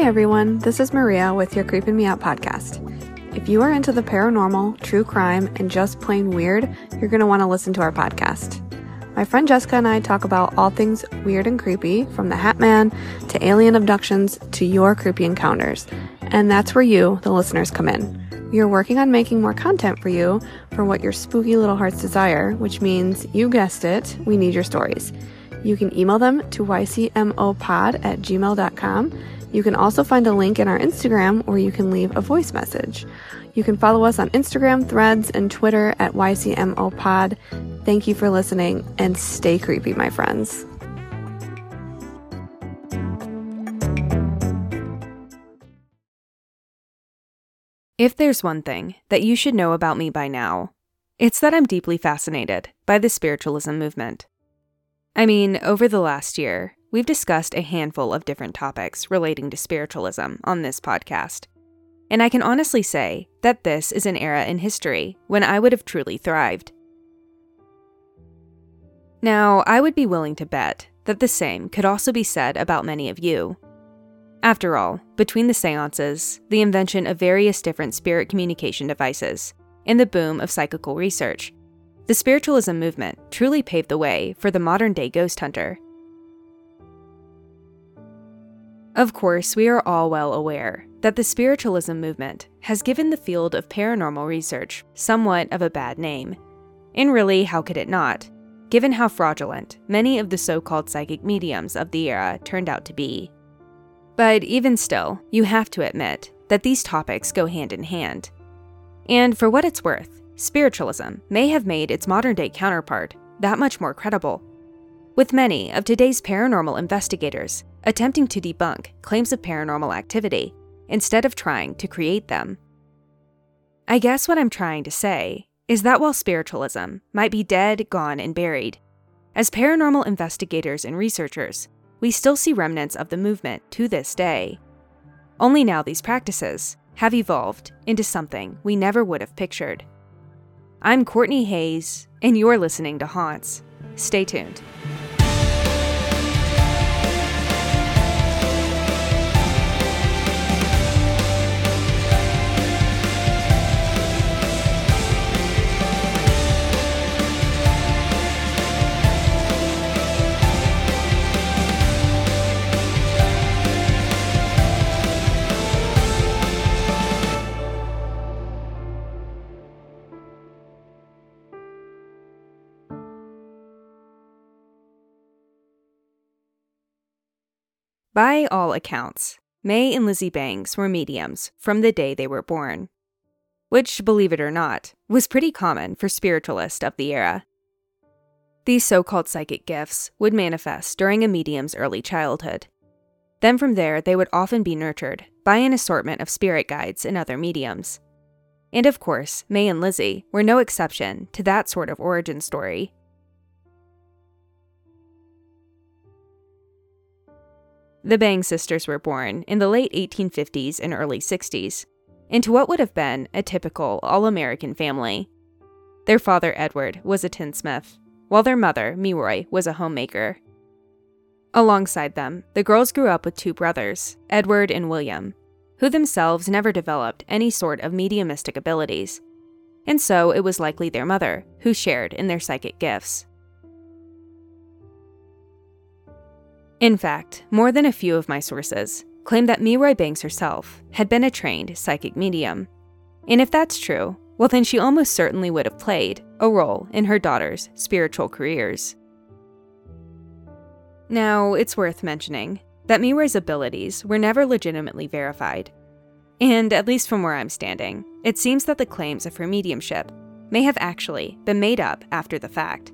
Hey everyone, this is Maria with your Creeping Me Out podcast. If you are into the paranormal, true crime, and just plain weird, you're going to want to listen to our podcast. My friend Jessica and I talk about all things weird and creepy, from the Hat Man to alien abductions to your creepy encounters. And that's where you, the listeners, come in. We are working on making more content for you for what your spooky little hearts desire, which means, you guessed it, we need your stories. You can email them to ycmopod at gmail.com. You can also find a link in our Instagram where you can leave a voice message. You can follow us on Instagram, Threads, and Twitter at YCMOPod. Thank you for listening and stay creepy, my friends. If there's one thing that you should know about me by now, it's that I'm deeply fascinated by the spiritualism movement. I mean, over the last year, we've discussed a handful of different topics relating to spiritualism on this podcast. And I can honestly say that this is an era in history when I would have truly thrived. Now, I would be willing to bet that the same could also be said about many of you. After all, between the seances, the invention of various different spirit communication devices, and the boom of psychical research, the spiritualism movement truly paved the way for the modern day ghost hunter. Of course, we are all well aware that the spiritualism movement has given the field of paranormal research somewhat of a bad name. And really, how could it not, given how fraudulent many of the so called psychic mediums of the era turned out to be? But even still, you have to admit that these topics go hand in hand. And for what it's worth, spiritualism may have made its modern day counterpart that much more credible. With many of today's paranormal investigators attempting to debunk claims of paranormal activity instead of trying to create them. I guess what I'm trying to say is that while spiritualism might be dead, gone, and buried, as paranormal investigators and researchers, we still see remnants of the movement to this day. Only now these practices have evolved into something we never would have pictured. I'm Courtney Hayes, and you're listening to Haunts. Stay tuned. By all accounts, May and Lizzie Bangs were mediums from the day they were born, which, believe it or not, was pretty common for spiritualists of the era. These so called psychic gifts would manifest during a medium's early childhood. Then from there, they would often be nurtured by an assortment of spirit guides and other mediums. And of course, May and Lizzie were no exception to that sort of origin story. The Bangs sisters were born in the late 1850s and early 60s into what would have been a typical all American family. Their father, Edward, was a tinsmith, while their mother, Meroy, was a homemaker. Alongside them, the girls grew up with two brothers, Edward and William, who themselves never developed any sort of mediumistic abilities, and so it was likely their mother who shared in their psychic gifts. In fact, more than a few of my sources claim that Meroy Bangs herself had been a trained psychic medium. And if that's true, well, then she almost certainly would have played a role in her daughter's spiritual careers. Now, it's worth mentioning that Meroy's abilities were never legitimately verified. And at least from where I'm standing, it seems that the claims of her mediumship may have actually been made up after the fact.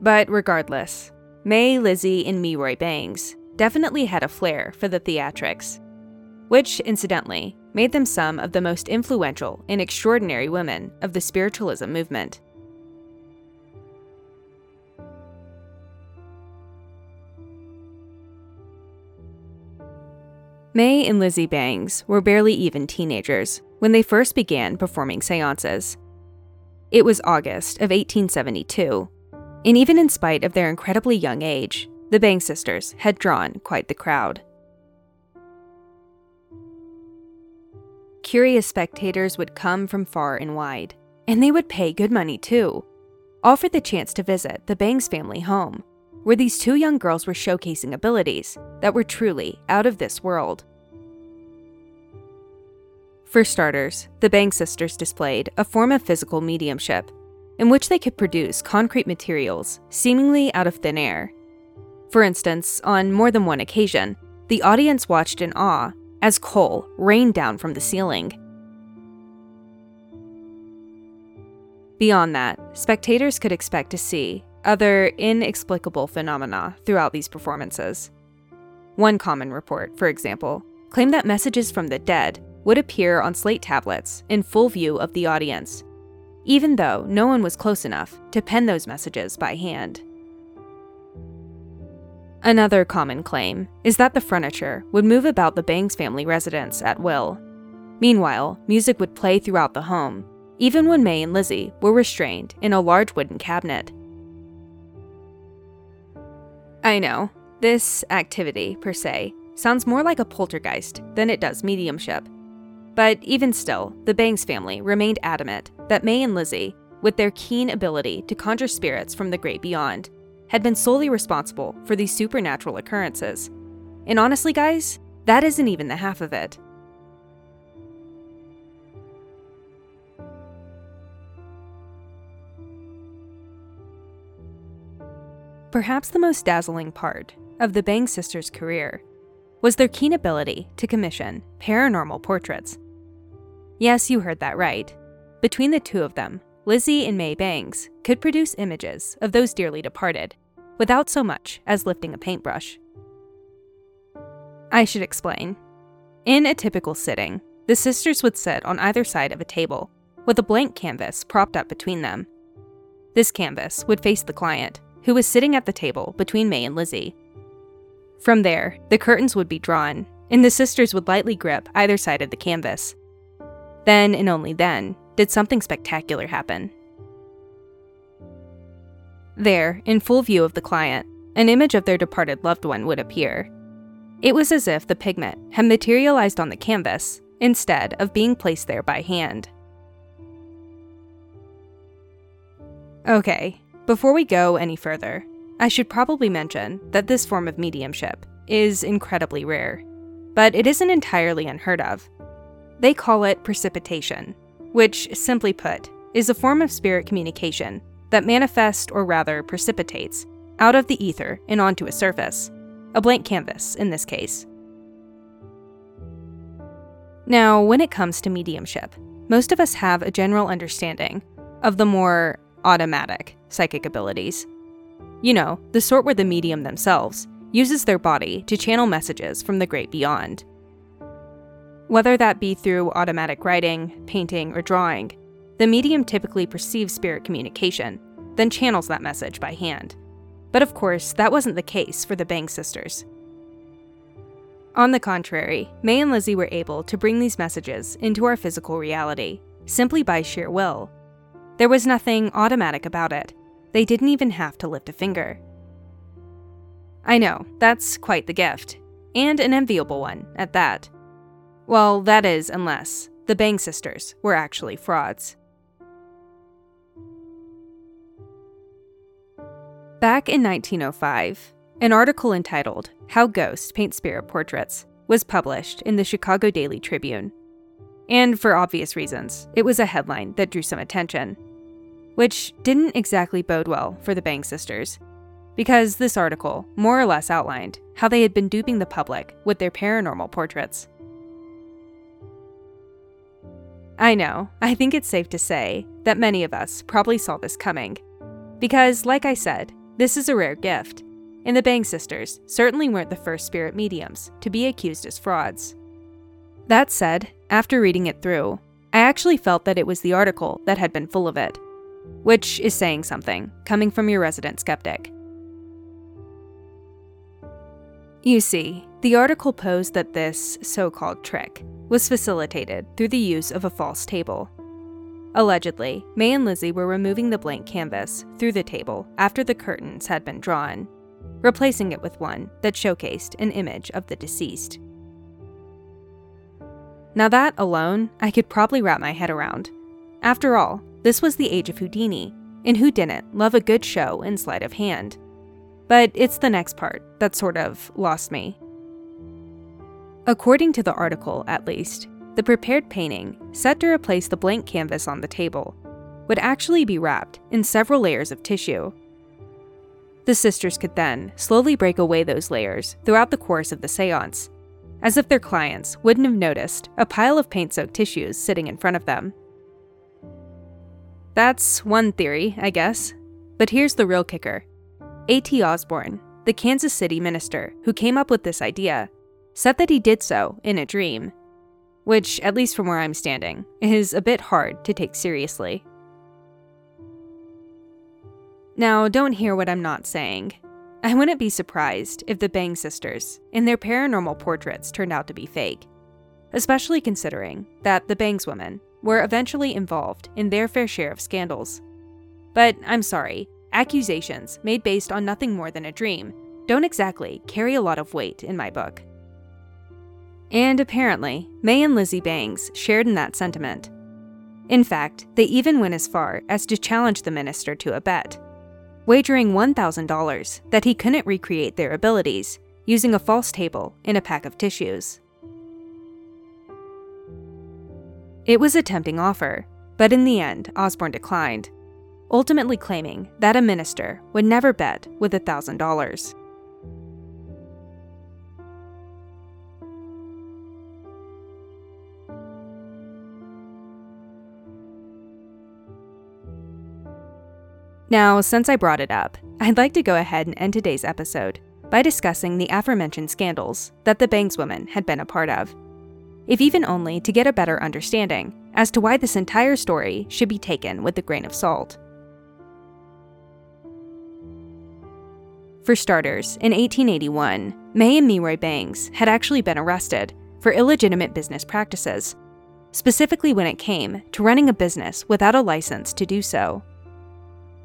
But regardless, May, Lizzie, and Meroy Bangs definitely had a flair for the theatrics, which, incidentally, made them some of the most influential and extraordinary women of the spiritualism movement. May and Lizzie Bangs were barely even teenagers when they first began performing seances. It was August of 1872, and even in spite of their incredibly young age, the Bangs sisters had drawn quite the crowd. curious spectators would come from far and wide, and they would pay good money too, all for the chance to visit the Bangs family home, where these two young girls were showcasing abilities that were truly out of this world. For starters, the Bangs sisters displayed a form of physical mediumship in which they could produce concrete materials seemingly out of thin air. For instance, on more than one occasion, the audience watched in awe as coal rained down from the ceiling. Beyond that, spectators could expect to see other inexplicable phenomena throughout these performances. One common report, for example, claimed that messages from the dead would appear on slate tablets in full view of the audience, even though no one was close enough to pen those messages by hand. Another common claim is that the furniture would move about the Bangs family residence at will. Meanwhile, music would play throughout the home, even when May and Lizzie were restrained in a large wooden cabinet. I know, this activity, per se, sounds more like a poltergeist than it does mediumship. But even still, the Bangs family remained adamant that May and Lizzie, with their keen ability to conjure spirits from the great beyond, had been solely responsible for these supernatural occurrences. And honestly, guys, that isn't even the half of it. Perhaps the most dazzling part of the Bangs sisters' career was their keen ability to commission paranormal portraits. Yes, you heard that right. Between the two of them, Lizzie and May Bangs could produce images of those dearly departed without so much as lifting a paintbrush. I should explain. In a typical sitting, the sisters would sit on either side of a table with a blank canvas propped up between them. This canvas would face the client, who was sitting at the table between May and Lizzie. From there, the curtains would be drawn, and the sisters would lightly grip either side of the canvas. Then, and only then, did something spectacular happen. There, in full view of the client, an image of their departed loved one would appear. It was as if the pigment had materialized on the canvas instead of being placed there by hand. Okay, before we go any further, I should probably mention that this form of mediumship is incredibly rare, but it isn't entirely unheard of. They call it precipitation, which, simply put, is a form of spirit communication that manifests or rather precipitates out of the ether and onto a surface, a blank canvas in this case. Now, when it comes to mediumship, most of us have a general understanding of the more automatic psychic abilities. You know, the sort where the medium themselves uses their body to channel messages from the great beyond. Whether that be through automatic writing, painting, or drawing, the medium typically perceives spirit communication, then channels that message by hand. But of course, that wasn't the case for the Bangs sisters. On the contrary, May and Lizzie were able to bring these messages into our physical reality simply by sheer will. There was nothing automatic about it, they didn't even have to lift a finger. I know, that's quite the gift, and an enviable one at that. Well, that is, unless the Bangs sisters were actually frauds. Back in 1905, an article entitled How Ghosts Paint Spirit Portraits was published in the Chicago Daily Tribune. And for obvious reasons, it was a headline that drew some attention which didn't exactly bode well for the Bangs sisters, because this article more or less outlined how they had been duping the public with their paranormal portraits. I know, I think it's safe to say that many of us probably saw this coming. Because, like I said, this is a rare gift, and the Bangs sisters certainly weren't the first spirit mediums to be accused as frauds. That said, after reading it through, I actually felt that it was the article that had been full of it, which is saying something, coming from your resident skeptic. You see, the article posed that this so called trick was facilitated through the use of a false table. Allegedly, May and Lizzie were removing the blank canvas through the table after the curtains had been drawn, replacing it with one that showcased an image of the deceased. Now, that alone, I could probably wrap my head around. After all, this was the age of Houdini, and who didn't love a good show and sleight of hand? But it's the next part that sort of lost me. According to the article, at least, the prepared painting, set to replace the blank canvas on the table, would actually be wrapped in several layers of tissue. The sisters could then slowly break away those layers throughout the course of the seance, as if their clients wouldn't have noticed a pile of paint soaked tissues sitting in front of them. That's one theory, I guess. But here's the real kicker A.T. Osborne, the Kansas City minister who came up with this idea, said that he did so in a dream, which, at least from where I'm standing, is a bit hard to take seriously. Now, don't hear what I'm not saying. I wouldn't be surprised if the Bangs sisters and their paranormal portraits turned out to be fake, especially considering that the Bangs women were eventually involved in their fair share of scandals. But I'm sorry, accusations made based on nothing more than a dream don't exactly carry a lot of weight in my book. And apparently, May and Lizzie Bangs shared in that sentiment. In fact, they even went as far as to challenge the minister to a bet wagering $1,000 that he couldn't recreate their abilities using a false table in a pack of tissues. It was a tempting offer, but in the end, Osborne declined, ultimately claiming that a minister would never bet with $1,000. Now, since I brought it up, I'd like to go ahead and end today's episode by discussing the aforementioned scandals that the Bangs women had been a part of. If even only to get a better understanding as to why this entire story should be taken with a grain of salt. For starters, in 1881, May and Meroy Bangs had actually been arrested for illegitimate business practices, specifically when it came to running a business without a license to do so.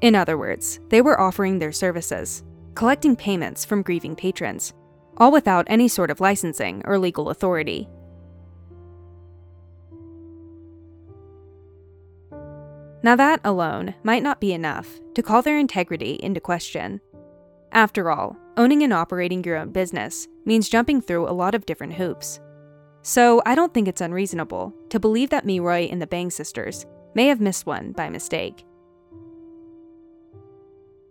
In other words, they were offering their services, collecting payments from grieving patrons, all without any sort of licensing or legal authority. Now, that alone might not be enough to call their integrity into question. After all, owning and operating your own business means jumping through a lot of different hoops. So, I don't think it's unreasonable to believe that Meroy and the Bangs sisters may have missed one by mistake.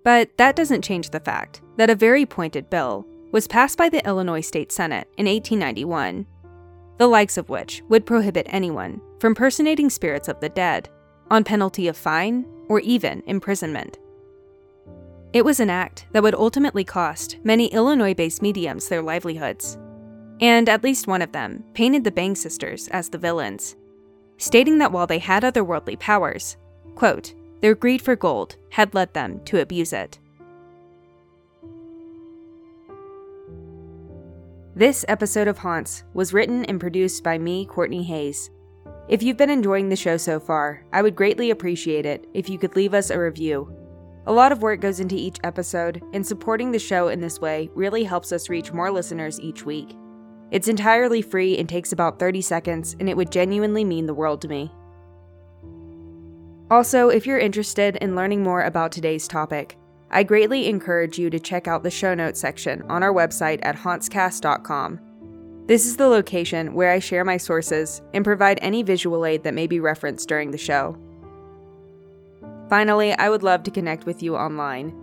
But that doesn't change the fact that a very pointed bill was passed by the Illinois State Senate in 1891, the likes of which would prohibit anyone from personating spirits of the dead on penalty of fine or even imprisonment. It was an act that would ultimately cost many Illinois based mediums their livelihoods, and at least one of them painted the Bangs sisters as the villains, stating that while they had otherworldly powers, quote, their greed for gold had led them to abuse it. This episode of Haunts was written and produced by me, Courtney Hayes. If you've been enjoying the show so far, I would greatly appreciate it if you could leave us a review. A lot of work goes into each episode, and supporting the show in this way really helps us reach more listeners each week. It's entirely free and takes about 30 seconds, and it would genuinely mean the world to me. Also, if you're interested in learning more about today's topic, I greatly encourage you to check out the show notes section on our website at hauntscast.com. This is the location where I share my sources and provide any visual aid that may be referenced during the show. Finally, I would love to connect with you online.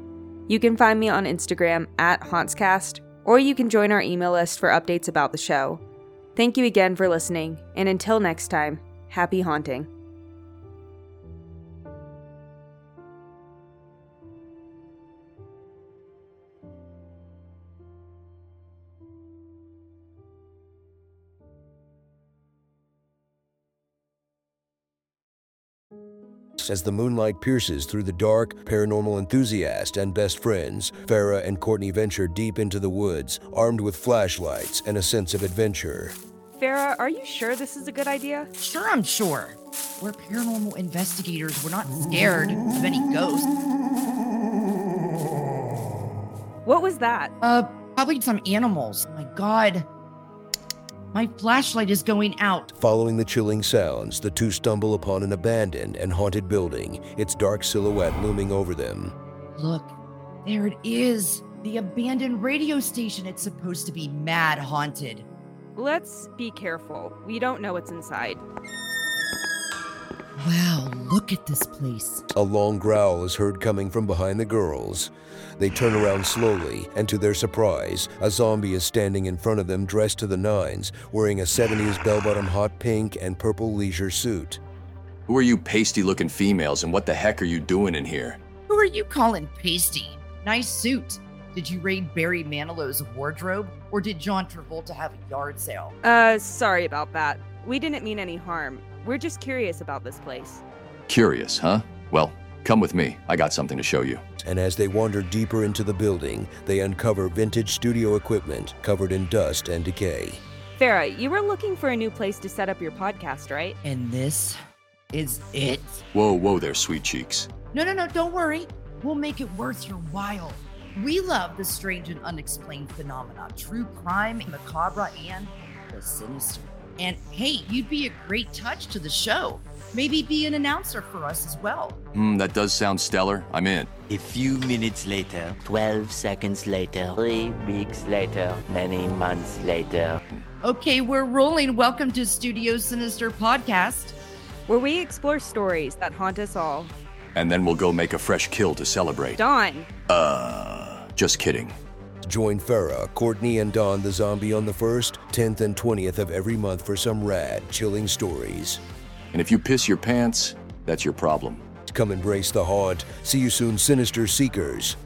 You can find me on Instagram at hauntscast, or you can join our email list for updates about the show. Thank you again for listening, and until next time, happy haunting. As the moonlight pierces through the dark, paranormal enthusiast and best friends, Farah and Courtney venture deep into the woods, armed with flashlights and a sense of adventure. Farah, are you sure this is a good idea? Sure, I'm sure. We're paranormal investigators. We're not scared of any ghosts. What was that? Uh, probably some animals. Oh my god. My flashlight is going out. Following the chilling sounds, the two stumble upon an abandoned and haunted building, its dark silhouette looming over them. Look, there it is. The abandoned radio station. It's supposed to be mad haunted. Let's be careful. We don't know what's inside. Wow, look at this place. A long growl is heard coming from behind the girls. They turn around slowly, and to their surprise, a zombie is standing in front of them dressed to the nines, wearing a 70s bell bottom hot pink and purple leisure suit. Who are you pasty looking females and what the heck are you doing in here? Who are you calling pasty? Nice suit. Did you raid Barry Manilow's wardrobe, or did John Travolta have a yard sale? Uh, sorry about that. We didn't mean any harm. We're just curious about this place. Curious, huh? Well, come with me. I got something to show you. And as they wander deeper into the building, they uncover vintage studio equipment covered in dust and decay. Farah, you were looking for a new place to set up your podcast, right? And this is it. Whoa, whoa there, sweet cheeks. No, no, no, don't worry. We'll make it worth your while. We love the strange and unexplained phenomena, true crime, macabre, and the sinister. And hey, you'd be a great touch to the show. Maybe be an announcer for us as well. Hmm, that does sound stellar. I'm in. A few minutes later, 12 seconds later, three weeks later, many months later. Okay, we're rolling. Welcome to Studio Sinister Podcast. Where we explore stories that haunt us all. And then we'll go make a fresh kill to celebrate. Don. Uh, just kidding. Join Farah, Courtney, and Don the zombie on the 1st, 10th, and 20th of every month for some rad, chilling stories. And if you piss your pants, that's your problem. Come embrace the haunt. See you soon, Sinister Seekers.